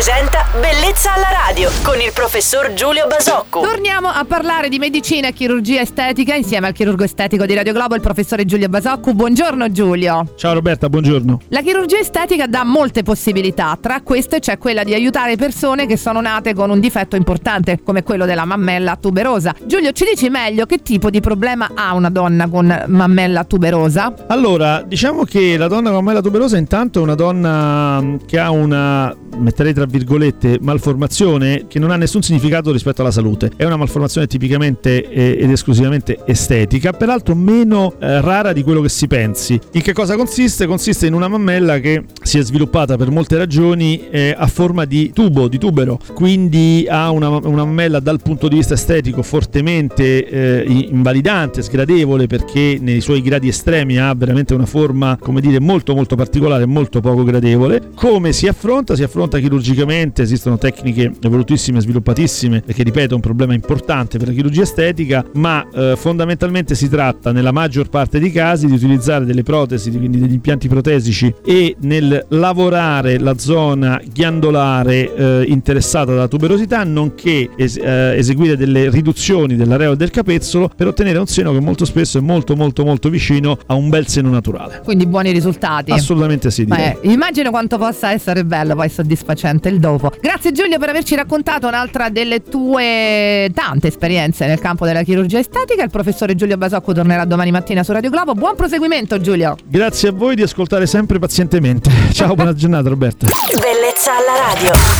presenta Bellezza alla radio con il professor Giulio Basocco. Torniamo a parlare di medicina e chirurgia estetica insieme al chirurgo estetico di Radio Globo, il professore Giulio Basocco. Buongiorno Giulio. Ciao Roberta, buongiorno. La chirurgia estetica dà molte possibilità, tra queste c'è quella di aiutare persone che sono nate con un difetto importante come quello della mammella tuberosa. Giulio, ci dici meglio che tipo di problema ha una donna con mammella tuberosa? Allora, diciamo che la donna con mammella tuberosa intanto è una donna che ha una metterei tra virgolette malformazione che non ha nessun significato rispetto alla salute. È una malformazione tipicamente eh, ed esclusivamente estetica, peraltro meno eh, rara di quello che si pensi. In che cosa consiste? Consiste in una mammella che si è sviluppata per molte ragioni eh, a forma di tubo, di tubero, quindi ha una, una mammella dal punto di vista estetico fortemente invalidante, sgradevole perché nei suoi gradi estremi ha veramente una forma, come dire, molto molto particolare, molto poco gradevole. Come si affronta? Si affronta chirurgicamente, esistono tecniche evolutissime e sviluppatissime, perché ripeto è un problema importante per la chirurgia estetica, ma eh, fondamentalmente si tratta nella maggior parte dei casi di utilizzare delle protesi, quindi degli impianti protesici e nel lavorare la zona ghiandolare eh, interessata dalla tuberosità, nonché es- eh, eseguire delle riduzioni dell'areola del capezzolo per ottenere un seno che molto spesso è molto molto molto vicino a un bel seno naturale. Quindi buoni risultati. Assolutamente sì. Beh, immagino quanto possa essere bello poi soddisfacente il dopo. Grazie Giulio per averci raccontato un'altra delle tue tante esperienze nel campo della chirurgia estetica. Il professore Giulio Basocco tornerà domani mattina su Radio Globo. Buon proseguimento Giulio. Grazie a voi di ascoltare sempre pazientemente. Ciao, buona giornata Roberta. Bellezza alla radio.